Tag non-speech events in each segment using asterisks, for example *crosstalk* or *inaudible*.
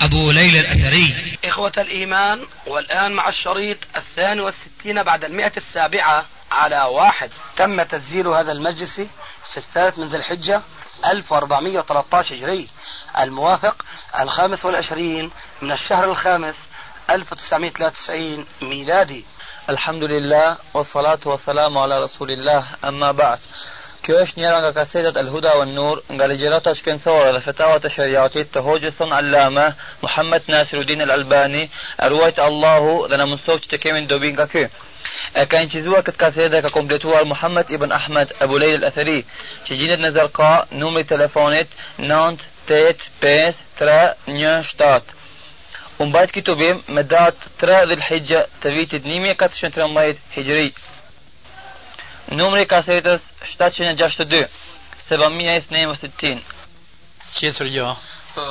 أبو ليلى الأثري. إخوة الإيمان والآن مع الشريط الثاني والستين بعد المئة السابعة على واحد. تم تسجيل هذا المجلس في الثالث من ذي الحجة 1413 هجري. الموافق الخامس والعشرين من الشهر الخامس 1993 ميلادي. الحمد لله والصلاة والسلام على رسول الله. أما بعد Kjo është njëra nga kasetet El Huda wa Nur nga ligjërata shkencore dhe fetavat e shariatit të hoxhës son Allama Muhammed Nasiruddin El Albani, e ruajt Allahu dhe na mësoft që të kemi dobi nga ky. E ka incizuar këtë kasetë dhe ka kompletuar Muhammed ibn Ahmed Abu Lejl El Athari, që gjinet në Zarqa, numri telefonit 985 Unë bajt këtu bim me datë 3 dhil hijgjë të vitit 1413 hijri. Numri kasetës 762 762 Qetër jo Po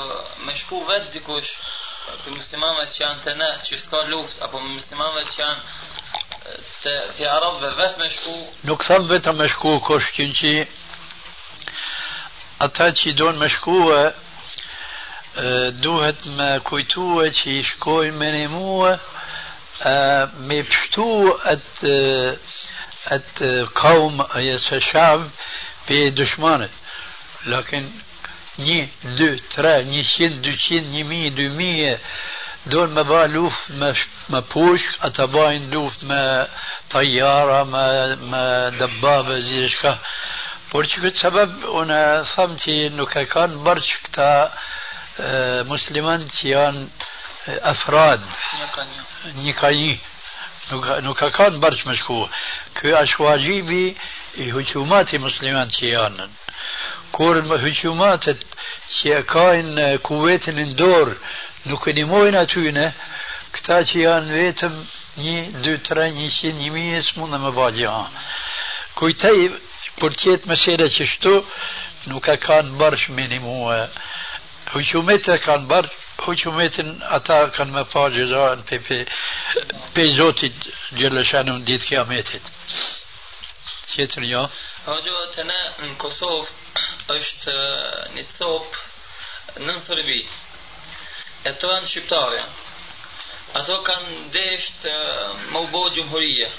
me shku vetë dikush për muslimanëve që janë të ne që s'ka luft apo me muslimanëve që janë të, të arabëve vetë me shku. Nuk thëmë vetëm me shku koshkin që ata që i donë me shku duhet me kujtue që i shkojnë me një muë me pështu atë një, dy, tre, një qind, dy qind, një mi, dy mi doon me ba luft me, me pushk ata bajnë luft me tajara me, me dëbbabe zishka por që këtë sebeb unë thamë që nuk e kanë bërç këta e, musliman që janë afrad një ka një nuk, nuk ka kanë bërç me shku Ky është wajibi i hukumati musliman që janë. Kur hukumatet që e kanë kuvetin në dorë nuk e nimojnë atyne, këta që janë vetëm një, dy, tre, një qinë, një mijë, s'mund me bëjë ha. Kujtej, për tjetë mesele që shtu, nuk e kanë bërsh minimue. Hukumetet kanë bërsh, hukumetin ata kanë me pa gjëzën pe, pe, pe zotit gjëllëshanë në ditë kiametit. Tjetër jo? Hoxho, të ne në Kosovë është një copë në Sërbi. E to janë shqiptarja. Ato kanë desht më u bo gjumhurije.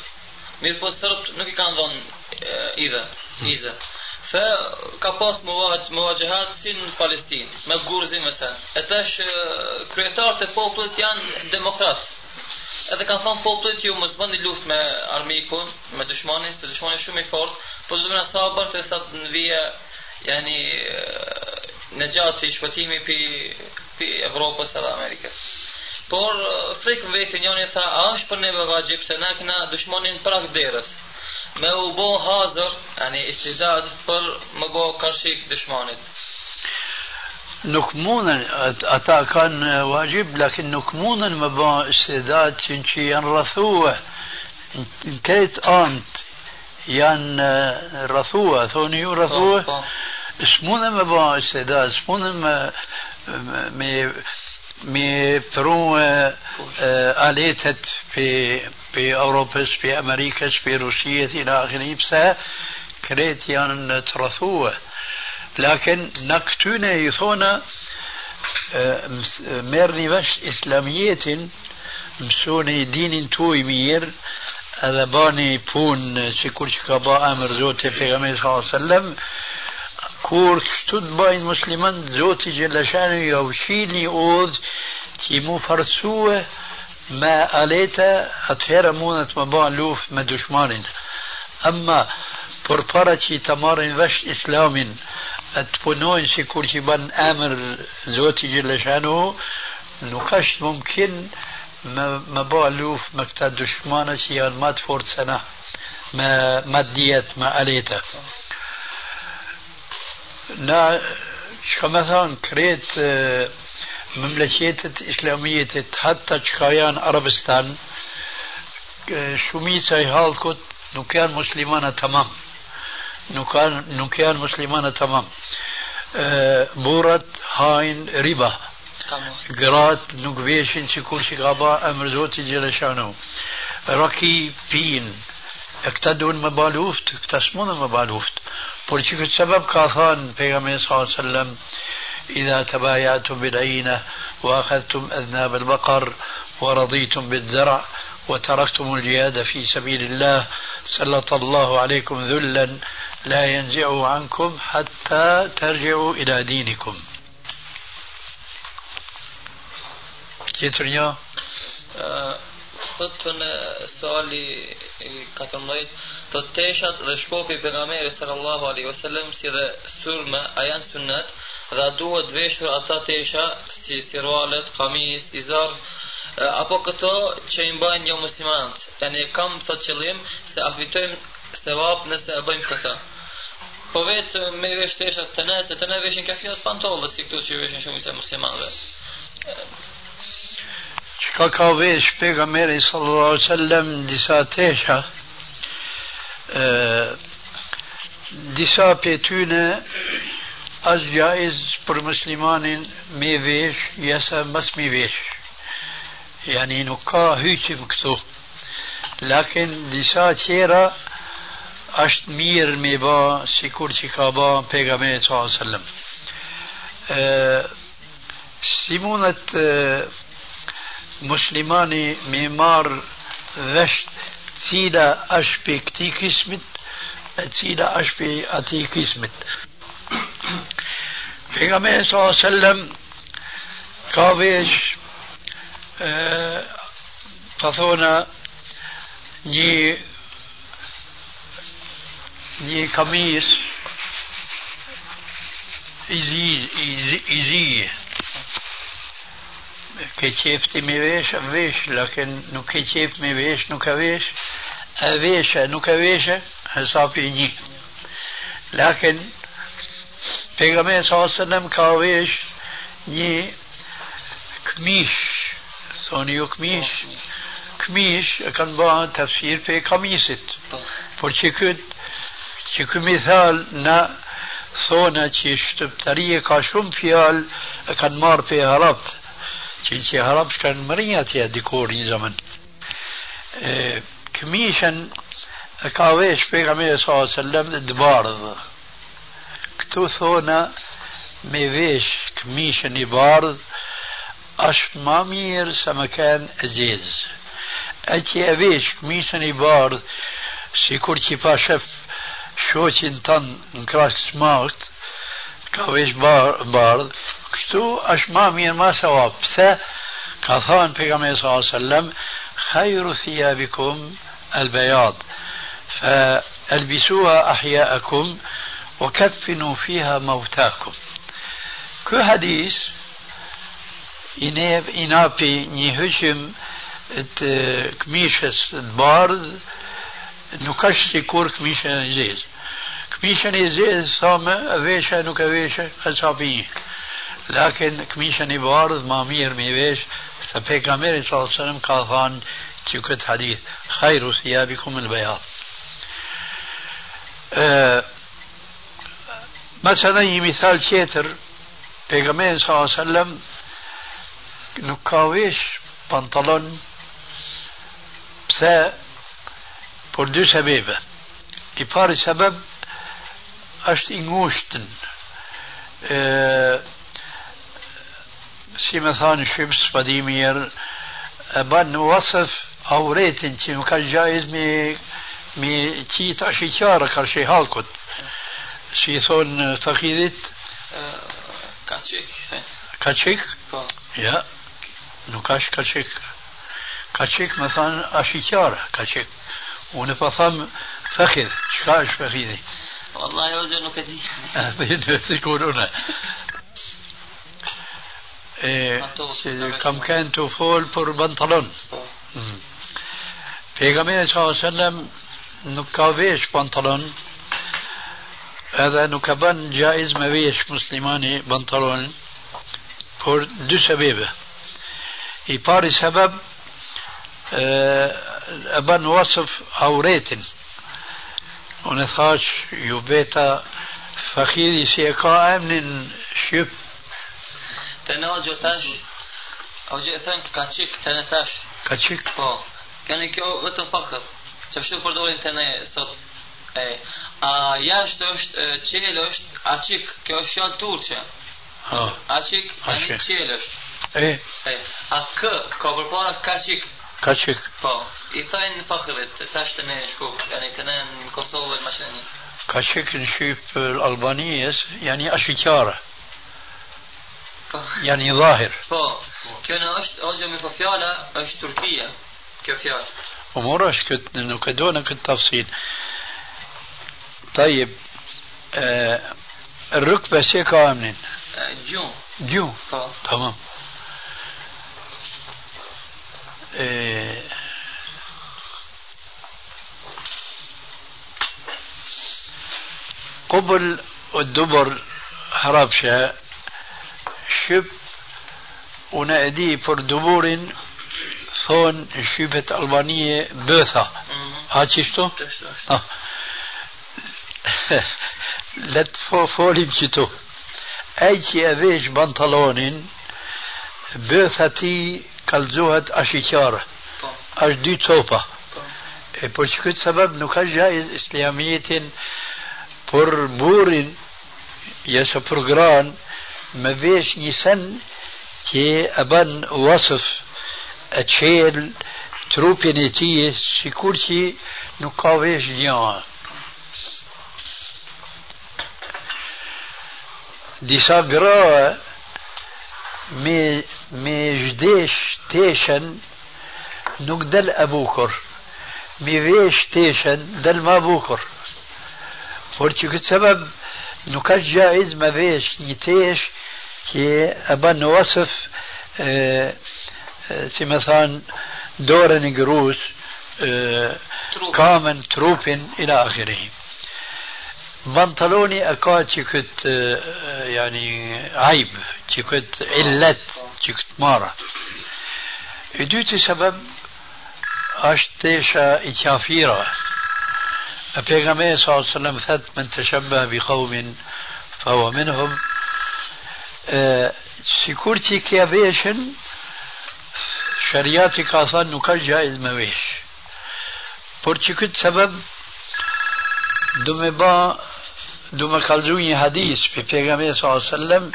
Mirë po sërbët nuk i kanë dhonë idhe, izë. Fe ka pas më vajgjehat si në Palestinë, me gurëzim e sen. E tash kryetarët e popullit janë demokratë edhe kanë thonë popullit ju mos bëni luftë me armikun, me dëshmanin, se dëshmani është shumë i fortë, po do të na sabër të sa të vije yani në gjatë shpëtimi pi pi Evropës edhe Amerikës. Por frikën vetë njëri tha, a është për neve vajgjib se na kena dëshmanin prak derës. Me u bo hazër, yani istizad për më bo karshik dëshmanit. nuk mundën ata kanë wajib lakin nuk mundën me bë istidat që janë rrethue në këtë ant janë rrethue thoni ju rrethue s'mundën me bë istidat s'mundën me me me pru aletet pe pe Europës, pe Amerikës, pe Rusijës, ila akhiri pse kret janë të rrethue لكن نكتونا يثونا ميرني باش إسلامية مسوني دين توي مير. هذا باني بون سيكون شكابا أمر زوتي في غمي صلى الله عليه وسلم. كور شتود باين مسلمان زوتي جل يوشيني اوز تي مو فرسوه ما أليتا أتهر مونت مبا لوف ما دشمارين أما بربارة تمارين فش اسلامين اتبونوين سي كورتي بان آمر زوتي جل نقاش ممكن ما با لوف مكتا دشمانة يان مات فورت سنة ما ماديات ما أليتا نا شكا كريت آه، مملكيت إسلامية حتى شكايان عربستان آه، شمي ساي هالكوت نو كان مسلمانا تمام. نو كان مسلمانا تمام. آه، بورت هاين ربا قرات نقفيشن سيكون سيقابا أمر زوتي جلشانو ركي بين Ba luft. Por që këtë sebeb ka thanë pejgamberi sallallahu alaihi wasallam إذا تبايعتم بالعينة وأخذتم أذناب البقر ورضيتم بالزرع وتركتم الجهاد في سبيل الله سلط الله عليكم ذلا لا ينزعه عنكم حتى ترجعوا إلى دينكم një? Thot të në sali 14, të teshat dhe shkopi për nga meri sallallahu alaihi wasallam si dhe surme a janë sunnet? Dhe duhet veshur ata tesha si sirwalet, kamis, izar apo këto që i mbajnë jo muslimanët yani kam thot qëllim se afitojmë sevap nëse e bëjmë këta. Po vetë me vesh tesha të nëse të ne veshin kafjot pantollë si këtu që veshin shumë se muslimanëve Qka ka vesh pejgamberi sallallahu alaihi wasallam disa tesha disa për tyne as gjaiz për muslimanin me vesh jesa mas me vesh yani nuk ka hyqim këtu lakin disa qera është mirë me ba si kur që ka ba pejgamberi sallallahu alaihi wasallam si mundet مسلماني ميمار رشت تيلا أشبي كتي كسمت تيلا أشبي أتي كسمت *clears throat* في غمي صلى الله عليه وسلم قابيش أه ني ني قميص إزي إزي, إزي. Vesh lakin nuk ke qef me vesh nuk e vesh e veshe nuk e veshe hesapi një lakin pejgamberi sallallahu alaihi wasallam ka vesh një këmish thoni ju këmish këmish e kanë ba tafsir pe kamisit por që këtë që këtë mithal na thona që shtëptarie ka shumë fjal e kanë marë pe harapt چې چې عرب څنګه مریاتیا د کورې زمن. آه، ا کمیشن اکاوش پیغمبر صلی الله عليه وسلم د بارد کتو ثونا می ویش کمیشن ای بارد اش مامیر سمکان عزیز اچی اویش کمیشن ای بارد سی کور چی تن نکراس مارد كويش بارد كتو أشما مين ما سوا بسا كثان بيغمي صلى الله عليه وسلم خير ثيابكم البياض فألبسوها أحياءكم وكفنوا فيها موتاكم كو حديث إناب إنابي نهجم كميشة بارد نكشتي كور كميشة جيز كميشن يزيد صامة أفيشة نوك أفيشة خسابية لكن كميشن يبارض ما مير ميبيش سبيك أمير صلى الله عليه وسلم كافان تيكت حديث خير ثيابكم البياض مثلا يمثال شيتر بيغمين صلى الله عليه وسلم نكاويش بنطلون بسا بردو سبيبة إبار سبب është i ngushtën e, si me thanë shqipës pa di mirë e ban në wasëf auretin që nuk ka gjajz me me qita shqyqara karshe halkut si thonë fakidit ka qik ka qik? po ja nuk është ka qik ka qik me thanë ashikjara ka qik unë pa thamë fëkhidh qka është fëkhidhi والله وزنه كثير. *laughs* تقولون إيه كم كان تو فول بور بنطلون في صلى الله عليه وسلم نكافيش بنطلون. هذا نكبان جائز ما فيش مسلماني بنطلون. بور دو سبيبه يباري سبب آه، أبان وصف أو ريتن Unë e thash, ju beta fakiri si e ka emnin Shqip. Të në gjë tash, o gjë e thënë ka qik të në tash. Ka qik? Po, kanë kjo vetëm fakër. Që shtu përdorin të ne sot. E, a jashtë është qelë është açik, kjo është fjallë turqe. Ha. Açik, tani qelë është. E, E, a kë, ka përpara ka qik. Po, i thajnë në fakërit, tash të ne shku, yani të ne në Kosovë e Maqedoni. Ka qik në Shqip Albanijes, janë ashikjara, Po, janë dhahir. po, kjo në është, o gjë me po fjala, është Turkia, kjo fjallë. أمور كنت نكدونا كنت تفصيل طيب آه الركبة سيكا منين E, Gjumë, جو po, تمام قبل والدبر هربشة شب ونأدي پر دبور ثون شبت ألبانية بوثا mhm, ها çishto? është, është. Ah. Let fo folim që e Është dy copa. E që këtë sebeb nuk islamiyetin për burin, jesë për gran, me vesh një sen që e bën wasëf e qel trupin e ti, sikur që nuk ka vesh gjëa. Disa gra مي جديش تيشن نوك دل أبوكر. مي فيش تيشن دل ما بوكر. فورتيك سبب نوك جائز ما فيش نتيش كي أبا نوصف آه، آه، سي مثلا دورن جروس آه، كامن تروبن إلى آخره. بنطلوني أكاد تيكت آه، آه، يعني عيب تيكت علت تيكت مارة. ادوتي سبب اشتيشا اتيافيرا النبي صلى الله عليه وسلم ثت من تشبه بقوم فهو منهم. أه سيكورتي كيافيشن شرياتي كاثان نكجا إذ مويش. بورتي كنت سبب دومي با دو ما قلدوني حديث في پیغمبر صلى الله عليه وسلم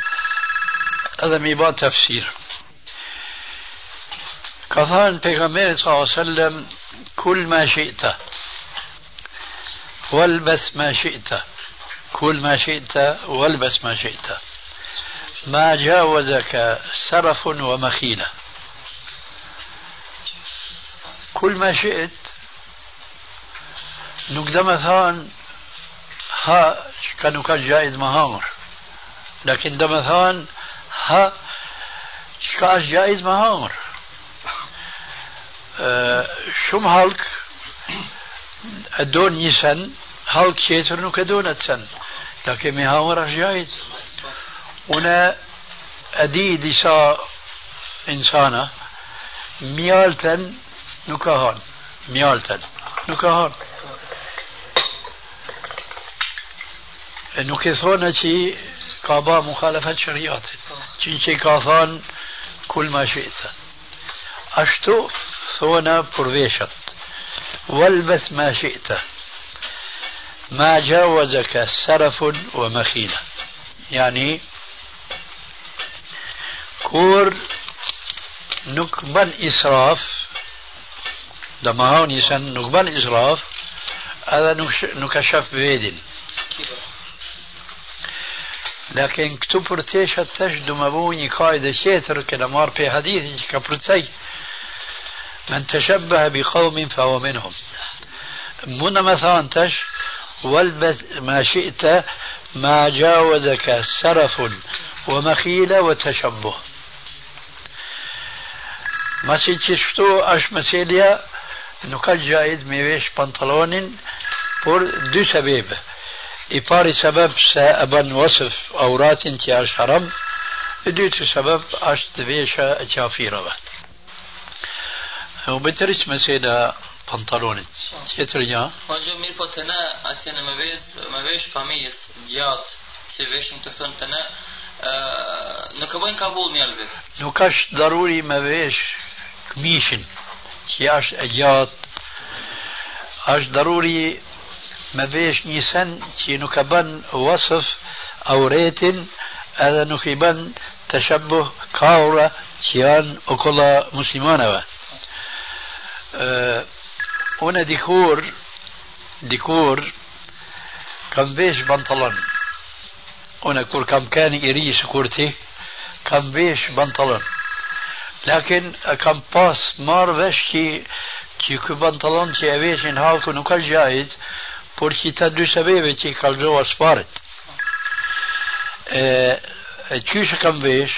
هذا ميبا تفسير كفان پیغمبر صلى الله عليه وسلم كل ما شئت والبس ما شئت كل ما شئت والبس ما شئت ما جاوزك سرف ومخيلة كل ما شئت نقدم ثان ها كانوا كان جائز مهامر. لكن دمثان ها شكاش جائز مهامر. أه شم هالك الدون يسن هالك شيتر نو كدون اتسن لكن مهامر جائز هنا أدي ديسا إنسانة ميالتن نكهان ميالتن نكهان انه كثرون شيء قابا مخالفة شريعته تشينشي كافان كل ما شئت. اشتو ثونا برديشت والبس ما شئت. ما جاوزك سرف ومخيلة يعني كور نكبن إسراف لما هون يسن نكبن إسراف هذا نكشف بيدن لكن كتو برتيشة تجدو مبوني قاعدة شاتر كلمار في حديث كبرتي من تشبه بقوم فهو منهم. من مثلا تش والبث ما شئت ما جاوزك سرف ومخيلة وتشبه. ما سيتشتو أش مسيليا نقل جايد ميش بنطلون بور دو سبيبه e bën wasëf auratin që është haram ديت سبب أشت فيشا تشافيرة وبترش مسيدة بنطلونت ترجع Po gjë mirë po të ne atje në me vesh, me vesh familjes, djatë, që veshin të këtonë të ne, ë, nuk e bëjnë kabull njerëzit. nuk është daruri me vesh këmishin që është e gjatë është daruri ما بيش نيسان تي نكبن وصف أو ريتن هذا نكبن تشبه كاورة كيان أكل مسلمانا. أه هنا ديكور ديكور كان بيش بنطلون. هنا كور كم كان إريس كورتي كان بيش بنطلون. لكن كان باس مار بيش كي كي كبنطلون تي أبيش إن هاكو جايد. E por që ta dy sebeve që i kalzova sparet e, e qyshe kam vesh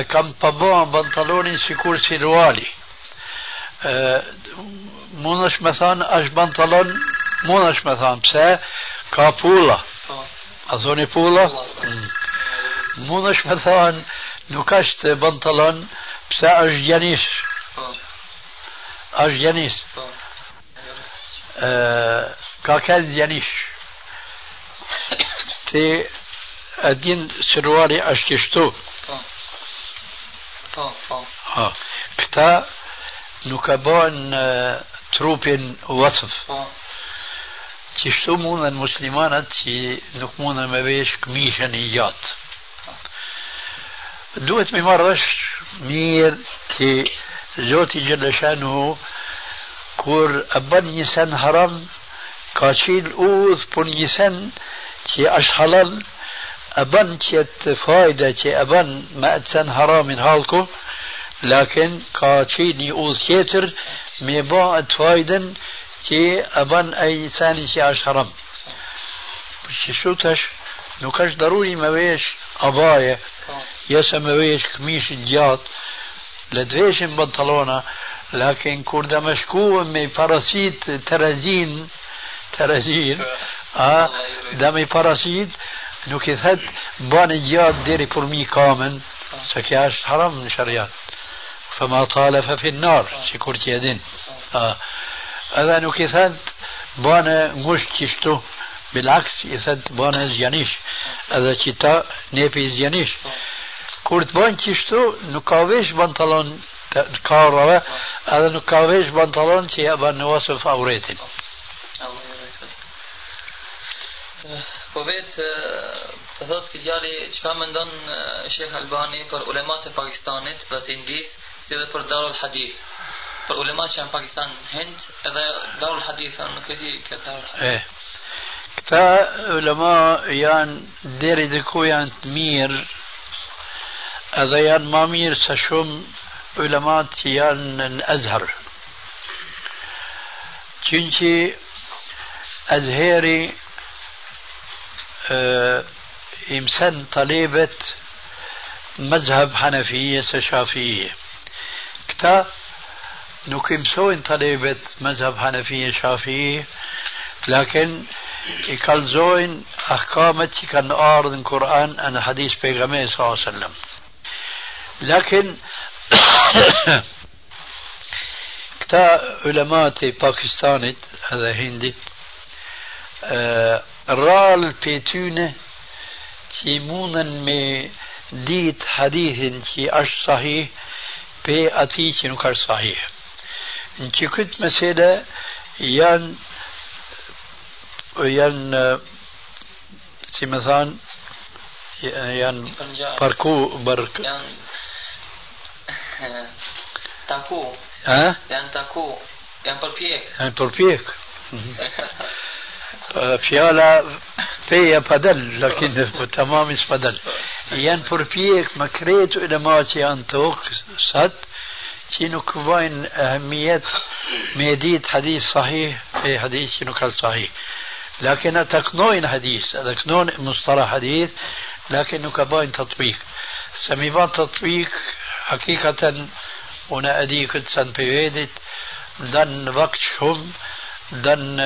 e kam pëba pantalonin si kur si ruali e, mund është me thanë është pantalon mund është me thanë pse ka pulla a thoni pulla Mm. mund është me thanë nuk është pantalon pse është gjanish po, është gjanish po. كاكاز يانيش تي أدين سرواري اشكشتو آه. كتا نكبون آه، تروبين وصف. تشتو مونا المسلمانة تي نكمونا ما بيش كميشانيات دوت ممارش مير تي زوتي جل شانه كور أبان نيسان هرم قاشيل اوث بونيسن تي اشحلل أبان تيت فايدة تي أبان ما اتسن حرام هالكو لكن قاشيني اوث كيتر مي با فايدة تي أبان أي ثاني تي اشحرم شو تش؟ نو كاش ضروري ما بيش أبايا يسا ما بيش كميش الجاط لدفيش بنطلونه لكن كردا مشكوه مي فرسيت ترازين nuk i thet bani gjatë deri për mi kamen se kja është haram në shariat فما طال ففي النار sikur që e din a, edhe nuk i thet bane ngusht qishtu bilaks i thet bane zjanish edhe që ta nepi zjanish kur të bën qishtu nuk ka vesh pantalon të të karrave edhe nuk ka vesh pantalon që ja bën në wasëf auretin Po vetë, të thotë këtë djali që ka mendon eh, Shekh Albani për ulemat e Pakistanit dhe të Indis, si dhe për Darul Hadith. Për ulemat që janë Pakistan Hind, edhe Darul Hadith, nuk e di këtë Darul Hadith. e këta ulema janë deri diku janë të mirë edhe janë ma mirë se shumë ulemat që janë në Azhar qënqi Azheri آه، إمسان طليبة مذهب حنفية شافعية كتا نكمسوين طليبة مذهب حنفية شافعية لكن يكالزوين أحكامت كان أعرض القرآن أنا حديث بيغمي صلى الله عليه وسلم. لكن *coughs* كتا علماء باكستاني هذا هندي آه rral për tyne që mundën me dit hadithin që është sahih pe ati që nuk është sahih. Në që këtë mesele janë janë si me thanë janë parku bar janë taku, janë taku, janë përpjek. janë përpjek فيالا فيا فدل لكن تمام فدل يان فورفيك مكريت إلى ماتي انتوك سات شنو كوين اهميه ميديت حديث صحيح في حديث شنو كان صحيح لكن تكنوين حديث تكنون مصطلح حديث لكن كباين تطبيق سمي سميفان تطبيق حقيقة هنا اديك سان بيريدت دن وقت شم دن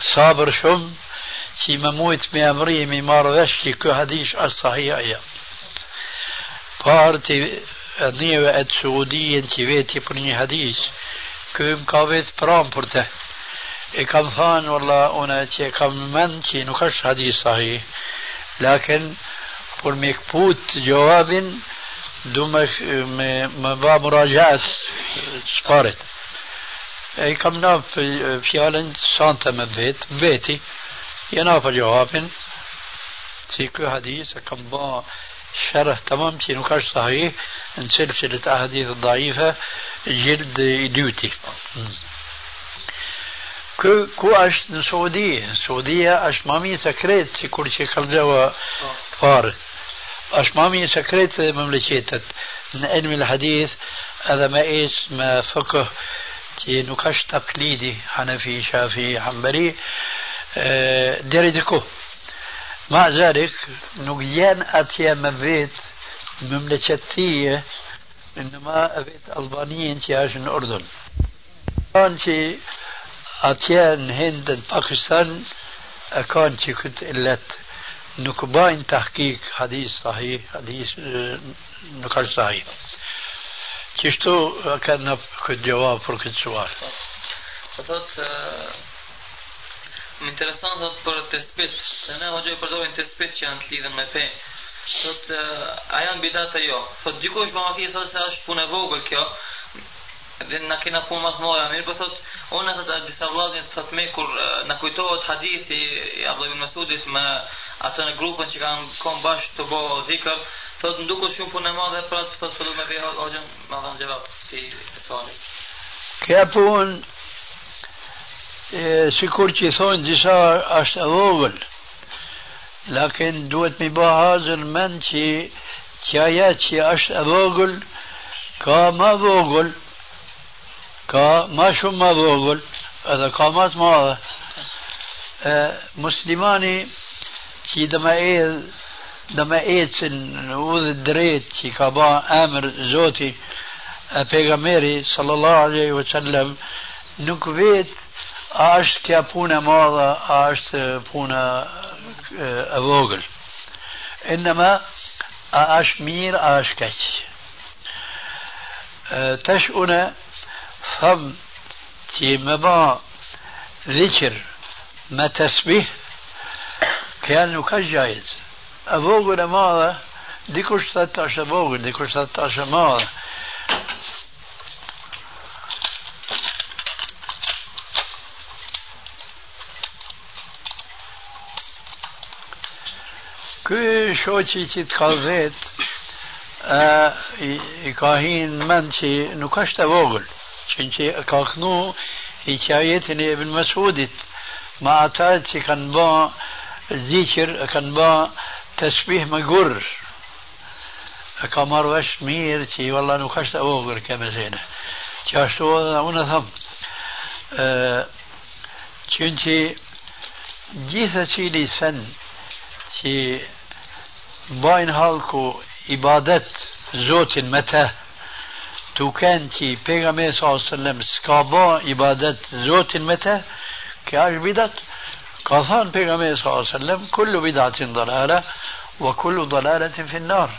صابر شم كي مموت موت مي امري مي مارغش كي كو حديث الصحيح يا. بارتي نيو ات سعودي كي بيتي برني هديش كو مقابت برام برته. إي كم فان والله أنا تي كم من كي نكش هديش صحيح. لكن بر مكبوت جواب دومك ما مراجعة سبارت na fjallën santa me vetë, veti, jena për gjawabin, që kë hadis e kam ba شرح تمام شي نكاش صحيح سلسلة أحاديث ضعيفة جلد إديوتي كو كو أش سعودية سعودية أش مامي سكريت سيكون شي خلجوا فار أش مامي سكريت مملكتت من علم الحديث هذا ما ما فقه نكاش تقليدي حنفي شافي حنبلي ديري ديكو مع ذلك نقيان أتيا مفيت مملكتية إنما أفيت ألبانيين تياش الأردن كان شي أتيان هند باكستان أكان شي كنت إلت نكباين تحقيق حديث صحيح حديث نقل صحيح Qështu ka në këtë gjevab për këtë sual? Po thot, më intereson thot për tespit, se ne hoqoj përdorin tespit që janë të lidhen me pe. Thot, a janë bidat e jo? Thot, dikush më maki thot se është punë e vogël kjo, Dhe na kena punë të mëdha, mirë po thot unë thot disa vllazën thot me kur na kujtohet hadithi i Abdullah ibn Mas'udit me atë në grupën që kanë kom bashkë të bo dhikër, thot nduket shumë punë e madhe pra thot fillu me vjen hoxhën më dhanë gjavab ti solit. Kjo punë sikur që i thonë disa është e vogël lakin duhet mi ba hazër men që që aja që është e vogël ka ma vogël ma të madhe muslimani që dhe me edh dhe me ecën në udhë drejt që ka ba emër zoti e pegameri sallallahu aleyhi wa sallam nuk vetë a është kja punë e madhe, a është punë e vogël. Innëma, a është mirë, a është keq. Tash une E e e vogël, dikush të të është e madhe. Ky shoqi që të ka vetë, i, i ka hinë mend që nuk është e vogël, që që ka kënu e Ibn Masudit, ma ata që kanë ba zikër, kanë ba të shpih me gurë. E ka marrë vesh mirë që valla nuk është e vogël ke me zene. Që ashtu edhe unë thëmë, që në që cili sen që bajnë halku ibadet zotin me te تو كان تي بيغامي صلى الله عليه وسلم سكابا عبادة زوت المتا كاش بدت قصان بيغامي صلى الله عليه وسلم كل بدعة ضلالة وكل ضلالة في النار.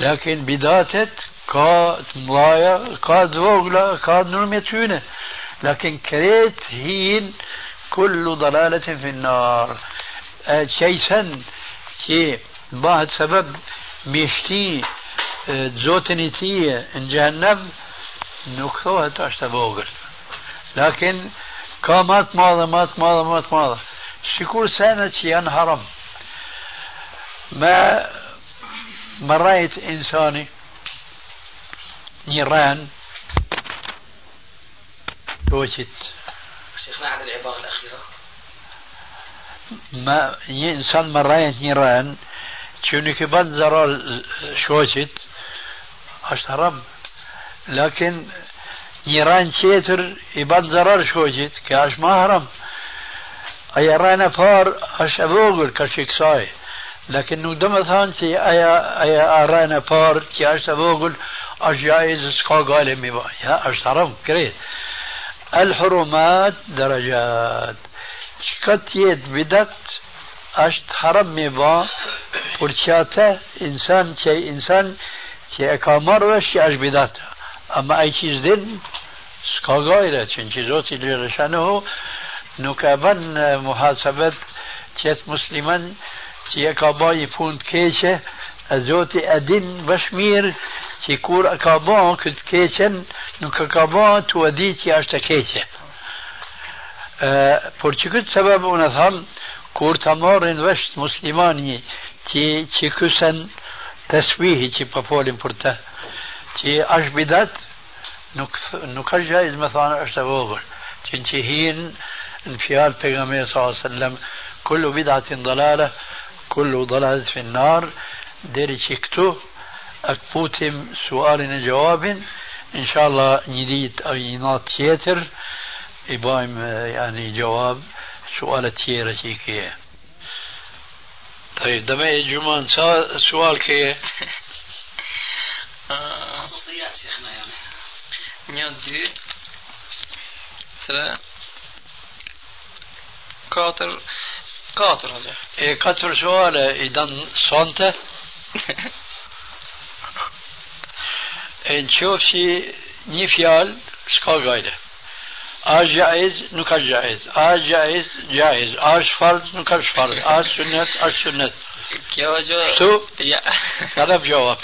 لكن بداتت قاد مضايا قاد وغلا قاد نرميتونة لكن كريت هين كل ضلالة في النار. شيئا كي بعد سبب مشتي تزوتني تي ان جهنم نكتوها تاشتا بوغل لكن كامات ماذا مات ماذا مات ماذا شكور سنة ين حرم ما مرأيت إنساني نيران توجد شيخنا عن العبارة الأخيرة. ما إنسان مرأيت نيران شوني كبان زرال شوشت اشرب لكن نيران شيتر يبات ضرر شوجت كاش مهرم اي رانا فار أش اوغل كاشيك ساي. لكن نو دم ثان سي اي أي رانا فار كي أش اوغل أش جايز سكا غالي ميبا يا اشرب كريت. الحرمات درجات. شكتيت بدت أش حرم ميبا پرچاته انسان چه انسان e e musliman që e ka ba i pun të keqe, e Zoti e din vesh mirë që kur e ka ba këtë keqen, nuk e ka ba të e di që është e keqe. por që këtë sebeb unë e thamë, kur të marrin vesh muslimani që, që kësen تسويه چې په فولم تي اش بدات نو نو جایز مثلا اش تبوغل چې چې هین ان فیال پیغمبر الله عليه وسلم كل بدعة ضلالة كل ضلالة في النار. ديري چې کتو اکپوتیم سوال جواب إن شاء الله نیدیت أو نات تیتر ای بایم يعني جواب سوال تیره چی که طيب دمي جمان سؤال كي. *laughs* يعني دي قاتل قاتل هذا. إيه قاتل اذا صنت *laughs* إن شي نيفيال سكا آج جائز نكر جائز. آج جائز جائز. آج فرض نكر فرض. آج سنة آج سنة كيف وجه سو هذا بجواب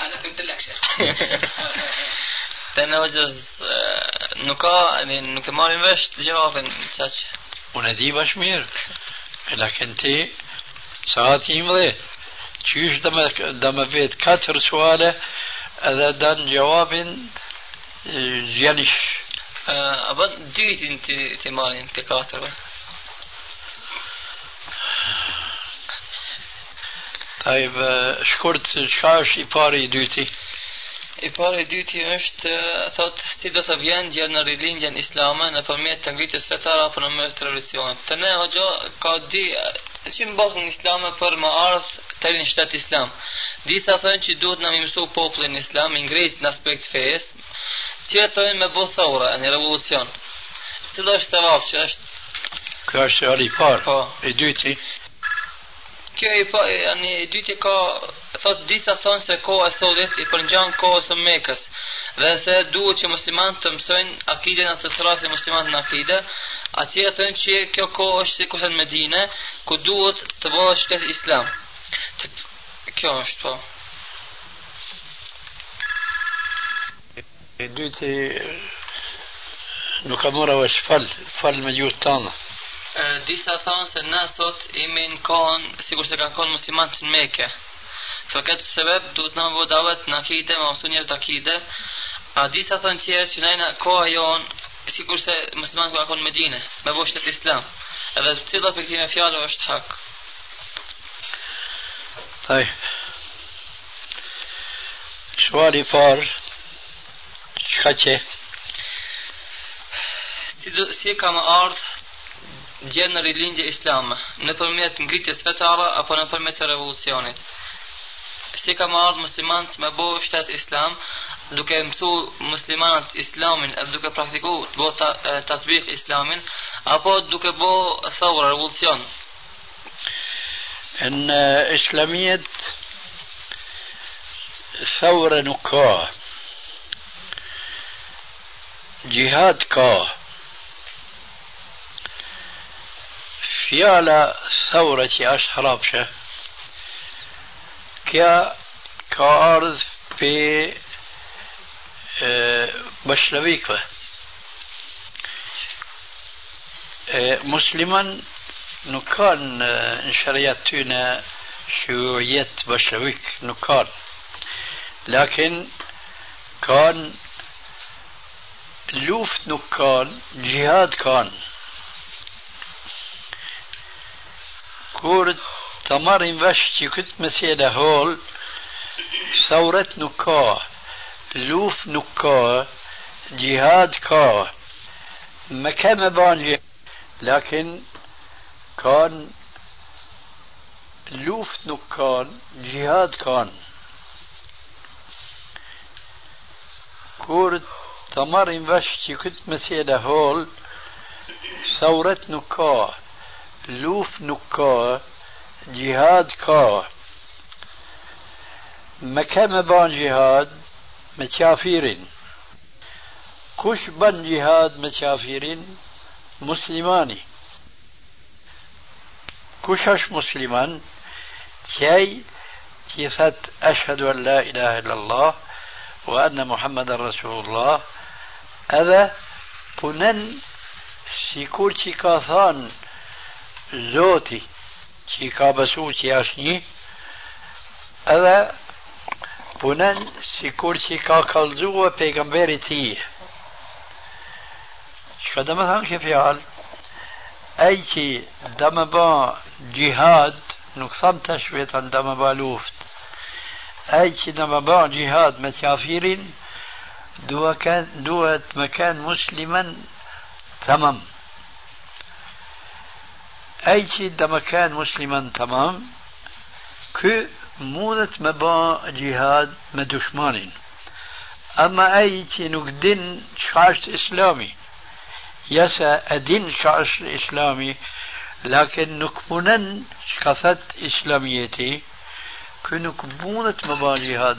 أنا قلت لك شيء أنا وجز نكا نكمال باش جواب تشاش ونادي باش مير لكن تي ساعتي مري تشيش دم دم فيت كاتر سؤال هذا دان جواب زيانش a bën dytin ti ti marrin te katërve. Ai shkurt çka është i pari i dyti? I pari i dyti është thotë si do të vjen gjë në rilindjen islame nëpërmjet të ngritjes fetare apo në mes të. Të ne hoxha ka di që mbasën islame për më ardh të rinë shtetë islam. Disa thënë që duhet në më mësu poplin islam, i ngrejt në aspekt fejes, thënë me bo thora, në revolucion. Cilo është të vapë që është... Kjo është i parë, po. i dyti. Kjo i pa, ani i dyti ka thot disa thonë se koha e sotit i përngjan kohës së Mekës dhe se duhet që muslimanët të mësojnë akiden atë të rrasë muslimanët në akide, atje e thënë që kjo kohë është si kurse në Medine, ku duhet të bëhet shtet islam. Kjo është po. دوتي نوكامورا واش فل فل مجوت تانا. آه، ديسا ثان سنا صوت إيمين كون سيقول سيقا كون مسلمان تنميكا فكت السبب دوت نامو دعوت ناكيدة ما وصون يرد أكيدة آه، ديسا ثان تير تنين كوا يون سيقول سيقا مسلمان كوا كون مدينة ما بوشت الإسلام إذا آه، تصيدا في كتيمة فيالة وشت حق. طيب شوالي فار. Qka që? Si, do, si ka më ardhë gjenë në rilindje islame, në përmjet ngritjes fetare apo në përmjet revolucionit. Si ka më ardhë muslimanët me bo shtetë islam, duke mësu muslimanët islamin edhe duke praktiku të bo të të islamin, apo duke bo thawra, revolucion. Në islamiet, thawra nuk ka, جهاد كاه في على ثورة أشرابشة كا كارث في آه، بشلبيكة آه، مسلما نكان انشريات آه، تونا شيوعية بشلبيك نكان لكن كان لوف نكان جهاد كان. كورت تمر انفشتي كنت مسيدة هول ثورة نكا لوف نكا جهاد كا. ما كان بان لكن كان لوف نكان جهاد كان كورت تمر این وش چی کت هول ثورة نکا لوف نکا جهاد کا. مکم بان جهاد متشافرين کش بان جهاد متشافیرین مسلمانی. کشش مسلمان چی چی اشهد ان لا اله الا الله وان محمد رسول الله. هذا بنن زوتي kalzua pejgamberi ti. Që ka dhe me thamë që fjalë, ai që dhe me ba gjihad, nuk tham të shvetën dhe me ba luft, ai që dhe me ba gjihad me qafirin, duhet me kanë muslimen tamam. أي شيء لما كان مسلما تمام كو مونت مبا جهاد ما دشمانين. أما أي شيء نقدن شاشت إسلامي. يسا أدين شاشت إسلامي لكن نكبونن شكفت إسلاميتي كو نكبونت مبا جهاد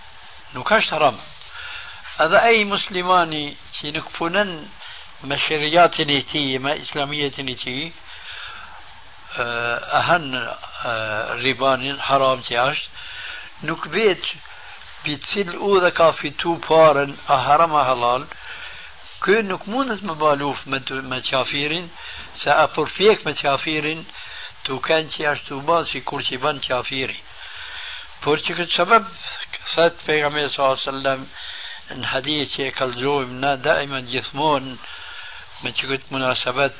نكاش حرام هذا أي مسلماني كي نكفونن ما شريات نيتي ما إسلامية نيتي أهن ريبان حرام تياش. نكبيت بيتصير أوذا كافي تو بارن أهرم حلال كون نكمونت مبالوف ما شافيرين سأبر فيك ما تو كان تياش تو باسي كورتي بان شافيري Por سبب ثبت في صلى الله عليه وسلم ان حديث كالزوم دائما جثمون من شكت مناسبة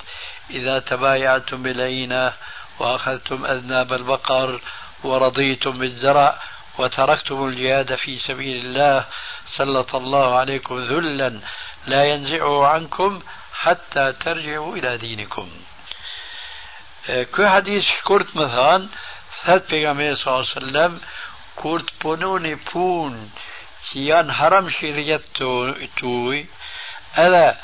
إذا تبايعتم بالعينة وأخذتم أذناب البقر ورضيتم بالزرع وتركتم الجهاد في سبيل الله سلط الله عليكم ذلا لا ينزعه عنكم حتى ترجعوا إلى دينكم. كو حديث شكرت مثلا ثلاث پیغمبر صلى الله عليه وسلم كورت بونوني بون كيان حرم شريت توي ألا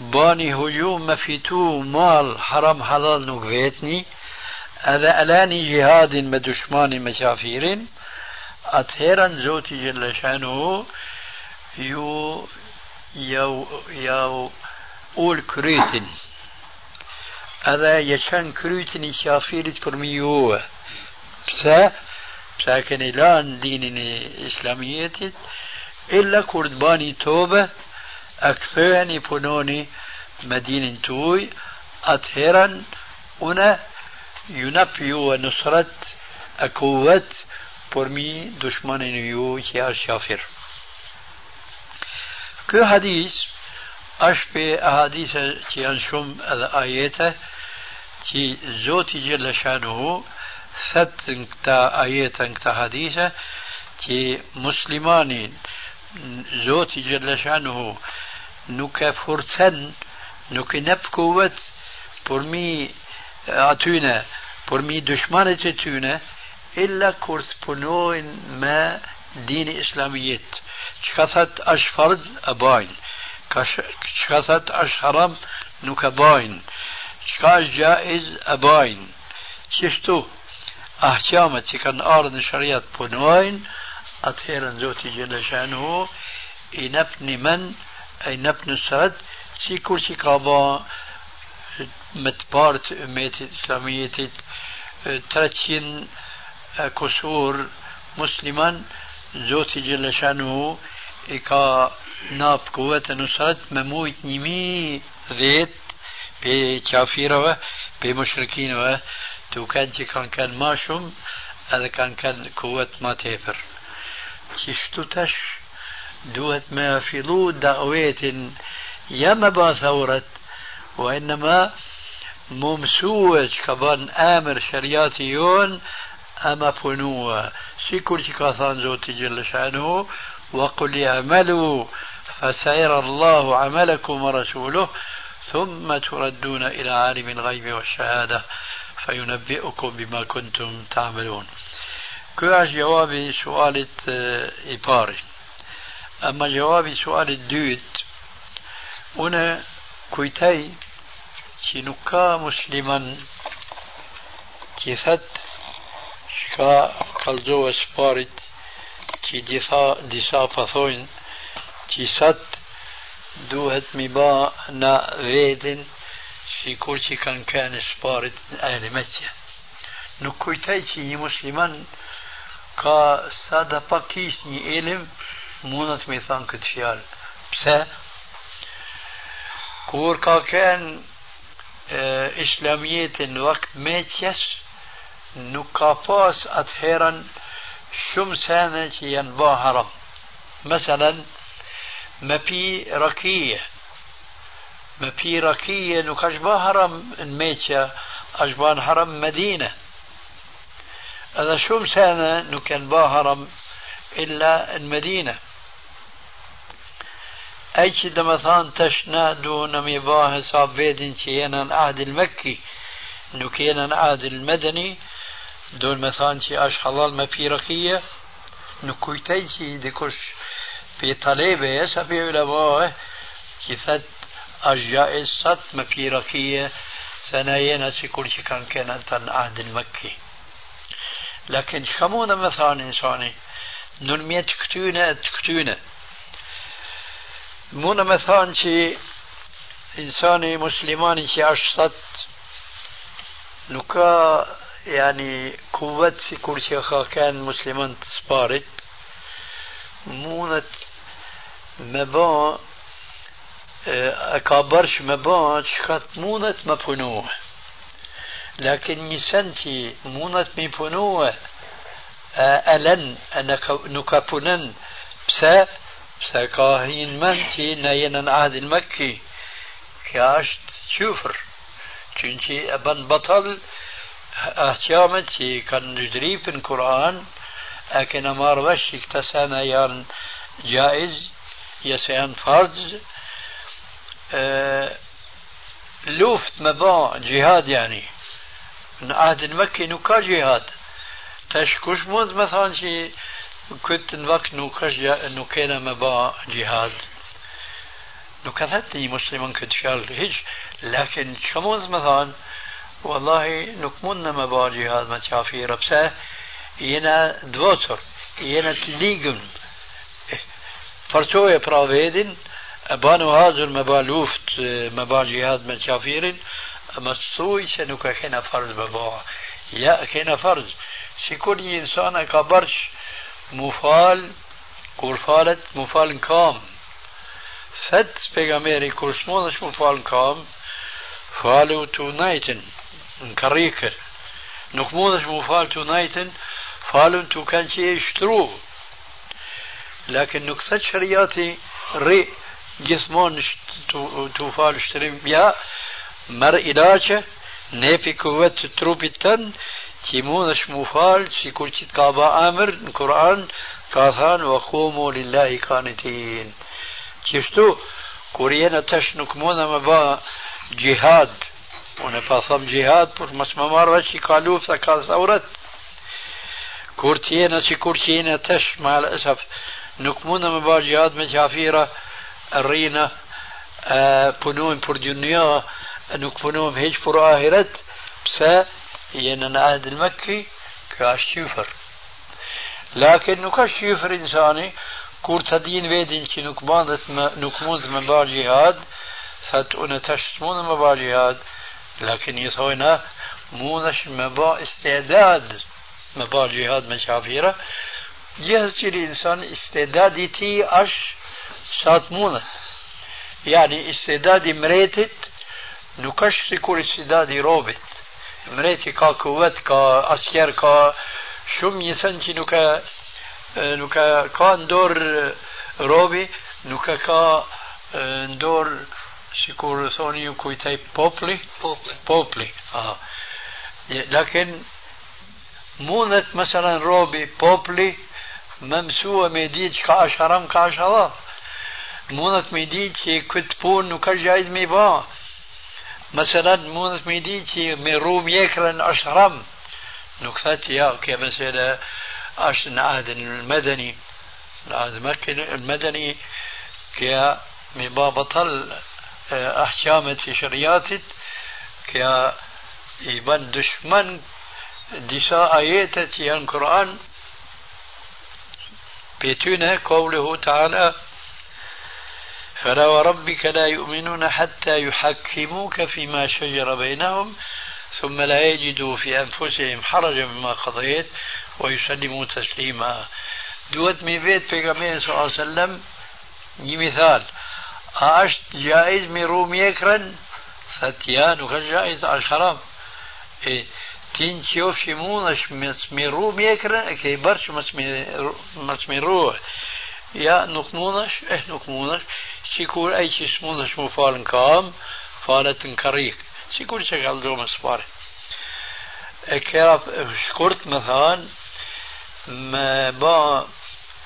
باني هجوم ما فيتو مال حرام حلال نقفيتني هذا ألاني جهاد ما دشمان مشافير أتهيرا زوتي جل شانه يو يو يو أول كريتن هذا يشان كريتن شافيرت برميوه بسا ساكن الان دين إسلامية إلا كردباني توبة أكثرني بنوني مدينة توي أطهرا أنا ينفي ونصرت أكوت برمي دشمن يو يا شافر كو حديث أشبه أحاديث تي أنشم الآيات تي زوتي جل شانه ثت انكتا آيات انكتا حديثة تي مسلمانين زوتي جل e e illa kur të punojnë me dini islamijit. Që ka thët është fard, e bajnë. Që ka thët është haram, nuk e bajnë. Që ka është gjaiz, e bajnë. Qështu, që kanë ardhë në shariat punojnë, atëherën Zoti Gjeleshanu i nep një men أي نبن سعد سيكور شي كابا متبارت أميت إسلامية ترتين كسور مسلما زوتي جل شانه إكا ناب قوة نصرت مموت نيمي ذيت بي كافيرة بي مشركين تو كان كان كان ماشم هذا كان كان قوة ما تفر كيشتو تش دوت ما في ضوء دعوات يا ما ثورت وإنما ممسوة كبان آمر شرياتيون أما فنوة سيكل كاثان زوتي جل شأنه وقل اعملوا فسيرى الله عملكم ورسوله ثم تردون إلى عالم الغيب والشهادة. فينبئكم بما كنتم تعملون. كواج جوابي سؤالة إباري أما جوابي سؤالة الدويت هنا كويتاي شنكا مسلما كثت شكا قلزو اسبارت كي ديسا ديسا فاثوين كثت دوهت مبا نا ويدن si kur që kanë kënë së parit në ehli meqja. Nuk kujtaj që një musliman ka sa da pakis një ilim mundet me thanë këtë fjalë. Pse? Kur ما في رقية نكاش با هرم الميتشا أجبان هرم مدينة. هذا شو مسانا نكن باهرم إلا المدينة؟ أي شي دمثان تشنا دون مباه صاب فيدن شينا العهد المكي؟ نكينا العهد المدني. دون مثان شي أش حلال ما في رقية؟ نكويتي شي في طالبة يسا في علماء كي أجائز ست رقية سنين شي كل شي كان كان عهد المكي. لكن شمونا مثلا إنساني؟ نرميت كتونة كتونة Mune me thonë që insani muslimani që është sot nuk ka yani kuvet si kur që ka e një sen që mundet me punuhe e len e nuk ka punen pse سكاهين منتي نين عهد المكي كاشت شوفر چونچه ابن بطل احتيامتي كان نجري في القرآن لكن مار وش اكتسانا يان جائز يسيان فرض آه، لوفت مبان جهاد يعني. من عهد المكي نوكا جهاد. تشكوش موز مثلا شي كنت نوك نوكا نوكينا مبان جهاد. نكثتني مسلما كنت شال هيج لكن شموز مثلا؟ والله نكمنا مبان جهاد ما تعفي ربسة. ينا دوتر. ينا تليقن فرتوية براويدن بانو هذا المبالوفت مبال جهاد مسافير اما سوي سنوكا كينا فرض بابا يا كينا فرض سيكون انسان كبرش مفال كورفالت مفال كام فت بيغاميري كورسمونش مفال كام فالو تو نايتن نكريكر نكمونش مفال تو نايتن فالو تو كانشي اشترو لكن نكثت شرياتي ري gjithmonë të falë shtërim ja merë ilaqe nepi kuvet të trupit tënë që mund është mu falë si kur që të ka ba amër në Kur'an ka thanë wa kumu lillahi kanitin qështu kur jena tash nuk mund me ba gjihad unë e pa thëm gjihad por mos më marrë që ka lufta ka thauret kur të jena si kur që jena tash ma al esaf nuk mund me ba gjihad me qafira rrina punojmë për dynja nuk punojmë heq për ahiret pse ين العهد المكي كاشيفر لكن نكاشيفر إنساني كور دين ويدين كي نكباندت نكموند من بار جهاد فت أنا تشتمون من بار جهاد. لكن يثوينا مونش مبا استعداد مبا جهاد من شافيرة. يهزي الإنسان استعدادي تي أش سات مونة يعني استعدادي مريتت نكش سيكور استعدادي روبت ka shumë një thënë që nuk e nuk e ka ndor robi, nuk e ka ndor sikur thoni ju kujtaj popli popli popli آه لكن mundet مثلا robi popli më mësua me ditë që ka është haram, ka është halal. مونت می دی چی کت پون نو کل با؟ مثلا مونت می دی چی می اشرم. نو کتا یا که مثلا اشن عهد المدنی. العهد المدنی که می با بطل آه، احکامت شریاتت که ایبن دشمن دیسا آیتت یعن قرآن. بیتونه قوله تعالى فلا وربك لا يؤمنون حتى يحكموك فيما شجر بينهم ثم لا يجدوا في أنفسهم حرجا مما قضيت ويسلموا تسليما. دوت مي بيت في صلى الله عليه وسلم. një mithal a është gjaiz me ru mjekrën thët ja nuk është gjaiz është haram e ti në qofë që mund është me ru يا نوك مونش آه نوك مونش شيكور اي شي سمونش مو فالن كام فالت كريك شيكور شغال دوم اسبار اكراف شكرت مثلا ما با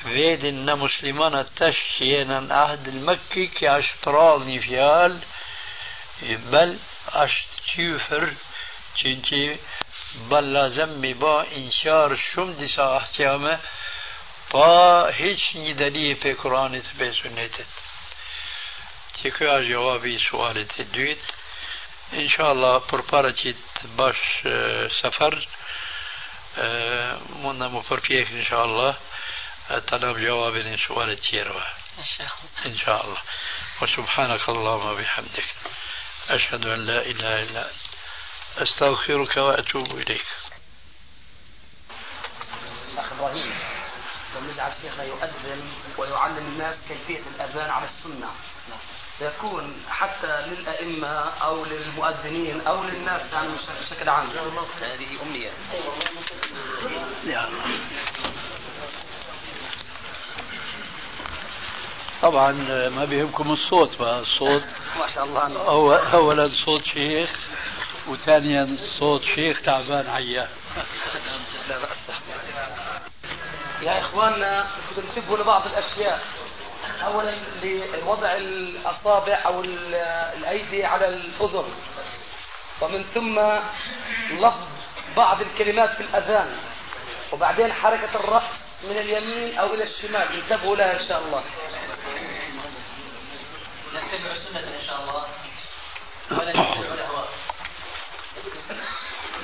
فيد ان مسلمان تشينا عهد المكي كي اشترال نيفيال بل اشتيفر تشينتي بل لازم با انشار شمدي ساحتيامه با هیچ نی دلیل في قرآنیت به سنتت. چی که از جوابی سوالت دوید. انشاءالله پر باش آه، سفر من نمو پر پیخ انشاءالله. آه، تنام جوابی سوالت إن شاء الله وسبحانك اللهم وبحمدك أشهد أن لا إله إلا أنت. أستغفرك وأتوب إليك أخ إبراهيم أخ إبراهيم نجعل شيخنا يؤذن ويعلم الناس كيفية الأذان على السنة. يكون حتى للأئمة أو للمؤذنين أو للناس يعني بشكل عام. هذه أمنية. طبعا ما بيهمكم الصوت بقى. الصوت *laughs* ما شاء الله. أو أولا صوت شيخ وثانيا صوت شيخ تعبان عيان. *laughs* لا بأس. يا إخواننا انتبهوا لبعض الأشياء. أولا لوضع الأصابع أو الأيدي على الأذن. ومن ثم لفظ بعض الكلمات في الأذان. وبعدين حركة الرأس من اليمين أو إلى الشمال. انتبهوا لها إن شاء الله. نتبع السنة إن شاء الله. ولا نتبع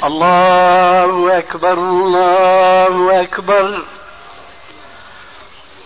الله أكبر الله أكبر.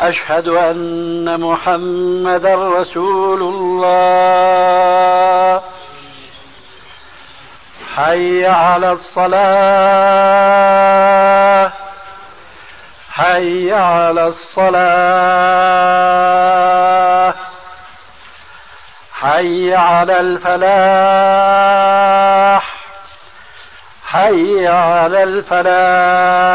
أشهد أن محمدا رسول الله. حي على الصلاة. حي على الصلاة. حي على الفلاح. حي على الفلاح.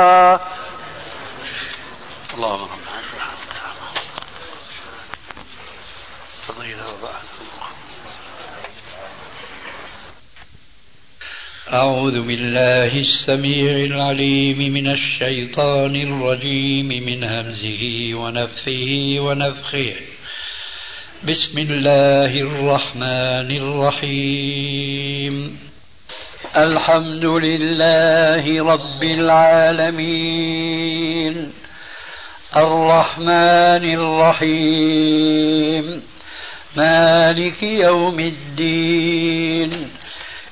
أعوذ بالله السميع العليم من الشيطان الرجيم من همزه ونفخه ونفخه. بسم الله الرحمن الرحيم. الحمد لله رب العالمين. الرحمن الرحيم. مالك يوم الدين.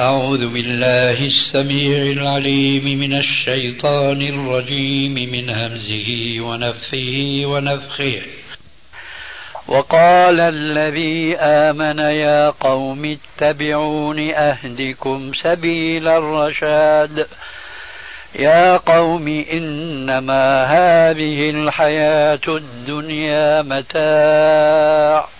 أعوذ بالله السميع العليم من الشيطان الرجيم من همزه ونفخه ونفخه. وقال الذي آمن يا قوم اتبعون أهدكم سبيل الرشاد. يا قوم إنما هذه الحياة الدنيا متاع.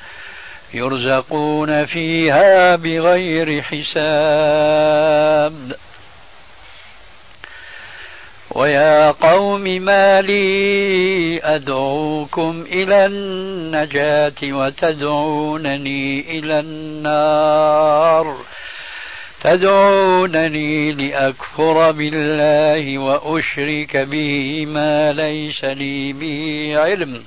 يرزقون فيها بغير حساب. ويا قوم ما لي أدعوكم إلى النجاة وتدعونني إلى النار. تدعونني لأكفر بالله وأشرك به ما ليس لي به علم.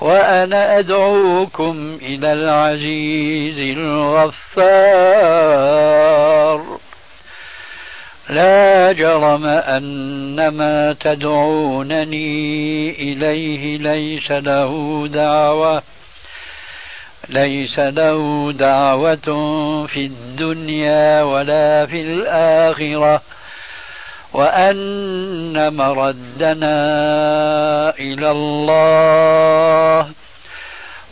وأنا أدعوكم إلى العزيز الغفار. لا جرم أن ما تدعونني إليه ليس له دعوة ليس له دعوة في الدنيا ولا في الآخرة. وأن مردنا إلى الله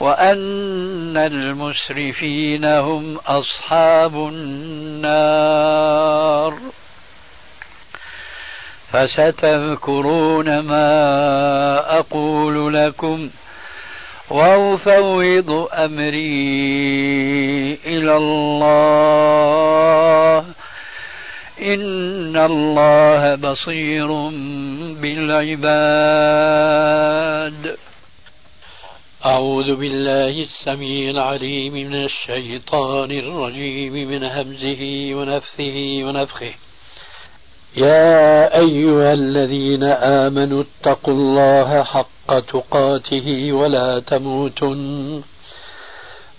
وأن المسرفين هم أصحاب النار. فستذكرون ما أقول لكم وأفوض أمري إلى الله. إن الله بصير بالعباد. أعوذ بالله السميع العليم من الشيطان الرجيم من همزه ونفثه ونفخه. يا أيها الذين آمنوا اتقوا الله حق تقاته ولا تموتن.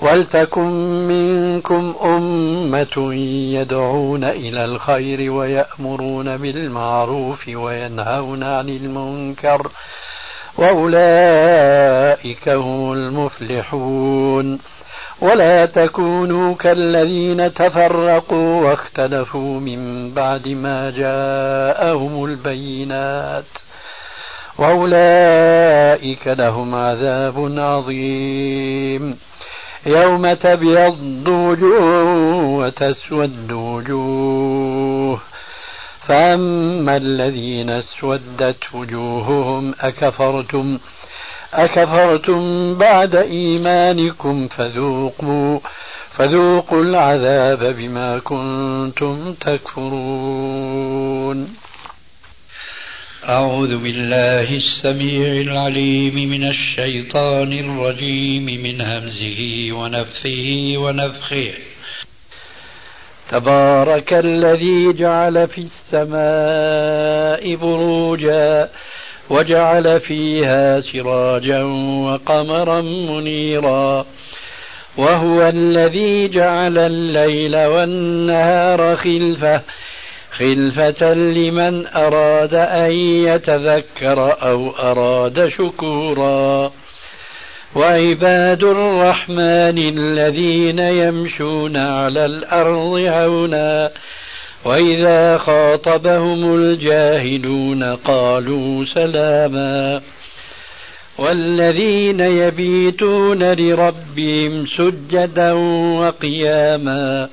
ولتكن منكم أمة يدعون إلى الخير ويأمرون بالمعروف وينهون عن المنكر وأولئك هم المفلحون. ولا تكونوا كالذين تفرقوا واختلفوا من بعد ما جاءهم البينات. وأولئك لهم عذاب عظيم. يوم تبيض وجوه وتسود وجوه. فأما الذين اسودت وجوههم أكفرتم أكفرتم بعد إيمانكم فذوقوا فذوقوا العذاب بما كنتم تكفرون. أعوذ بالله السميع العليم من الشيطان الرجيم من همزه ونفثه ونفخه. تبارك الذي جعل في السماء بروجا وجعل فيها سراجا وقمرا منيرا. وهو الذي جعل الليل والنهار خلفه خلفة لمن أراد أن يتذكر أو أراد شكورا. وعباد الرحمن الذين يمشون على الأرض هونا وإذا خاطبهم الجاهلون قالوا سلاما. والذين يبيتون لربهم سجدا وقياما.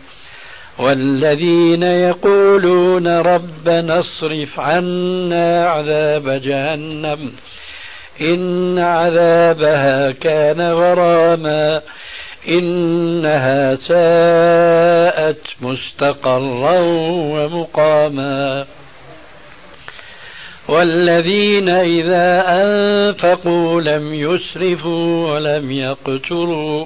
والذين يقولون ربنا اصرف عنا عذاب جهنم. إن عذابها كان غراما. إنها ساءت مستقرا ومقاما. والذين إذا أنفقوا لم يسرفوا ولم يقتروا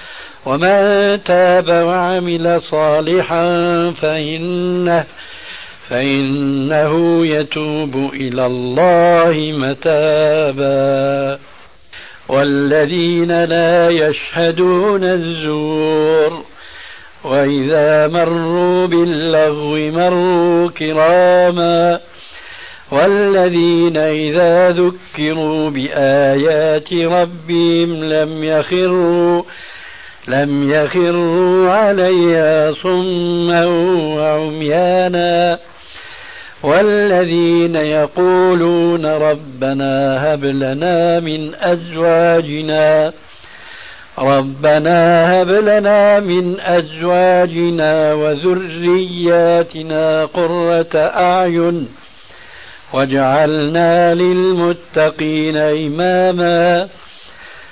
ومن تاب وعمل صالحا فإنه فإنه يتوب إلى الله متابا والذين لا يشهدون الزور وإذا مروا باللغو مروا كراما والذين إذا ذكروا بآيات ربهم لم يخروا لم يخروا عليها صما وعميانا. والذين يقولون ربنا هب لنا من أزواجنا ربنا هب لنا من أزواجنا وذرياتنا قرة أعين واجعلنا للمتقين إماما.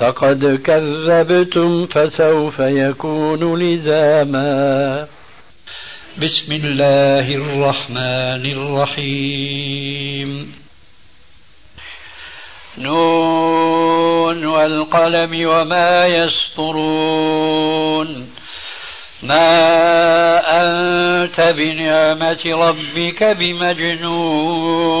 فقد كذبتم فسوف يكون لزاما. بسم الله الرحمن الرحيم. نون والقلم وما يسطرون. ما أنت بنعمة ربك بمجنون.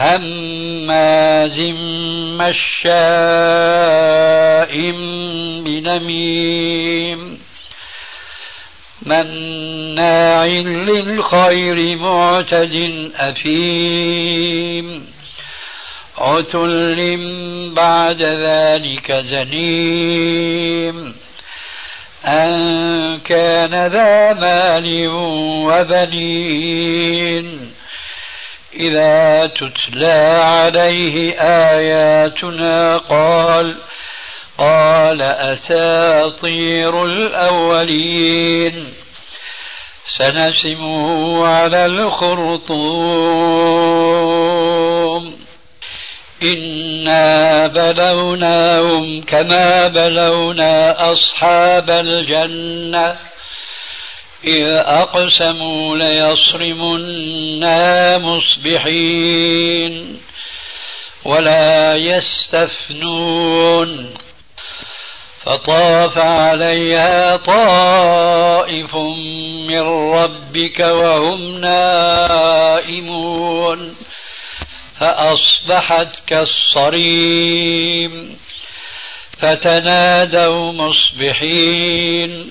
هماز مشاء نميم مناع للخير معتد أثيم عتل بعد ذلك زنيم أن كان ذا مال وبنين إذا تتلى عليه آياتنا قال قال أساطير الأولين. سنسمه على الخرطوم. إنا بلوناهم كما بلونا أصحاب الجنة. إذ أقسموا ليصرمنا مصبحين ولا يستثنون فطاف عليها طائف من ربك وهم نائمون فأصبحت كالصريم فتنادوا مصبحين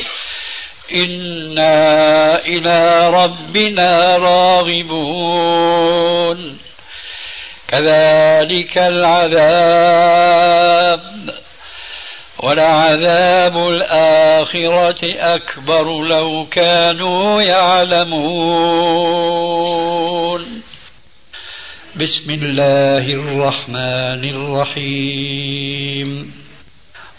إنا إلى ربنا راغبون كذلك العذاب ولعذاب الآخرة أكبر لو كانوا يعلمون بسم الله الرحمن الرحيم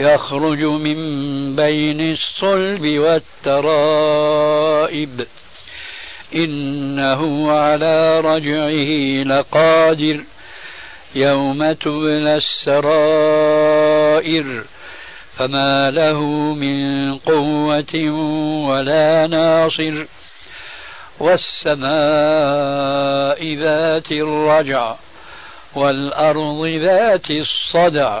يخرج من بين الصلب والترائب. إنه على رجعه لقادر يوم تبلى السرائر. فما له من قوة ولا ناصر. والسماء ذات الرجع والأرض ذات الصدع.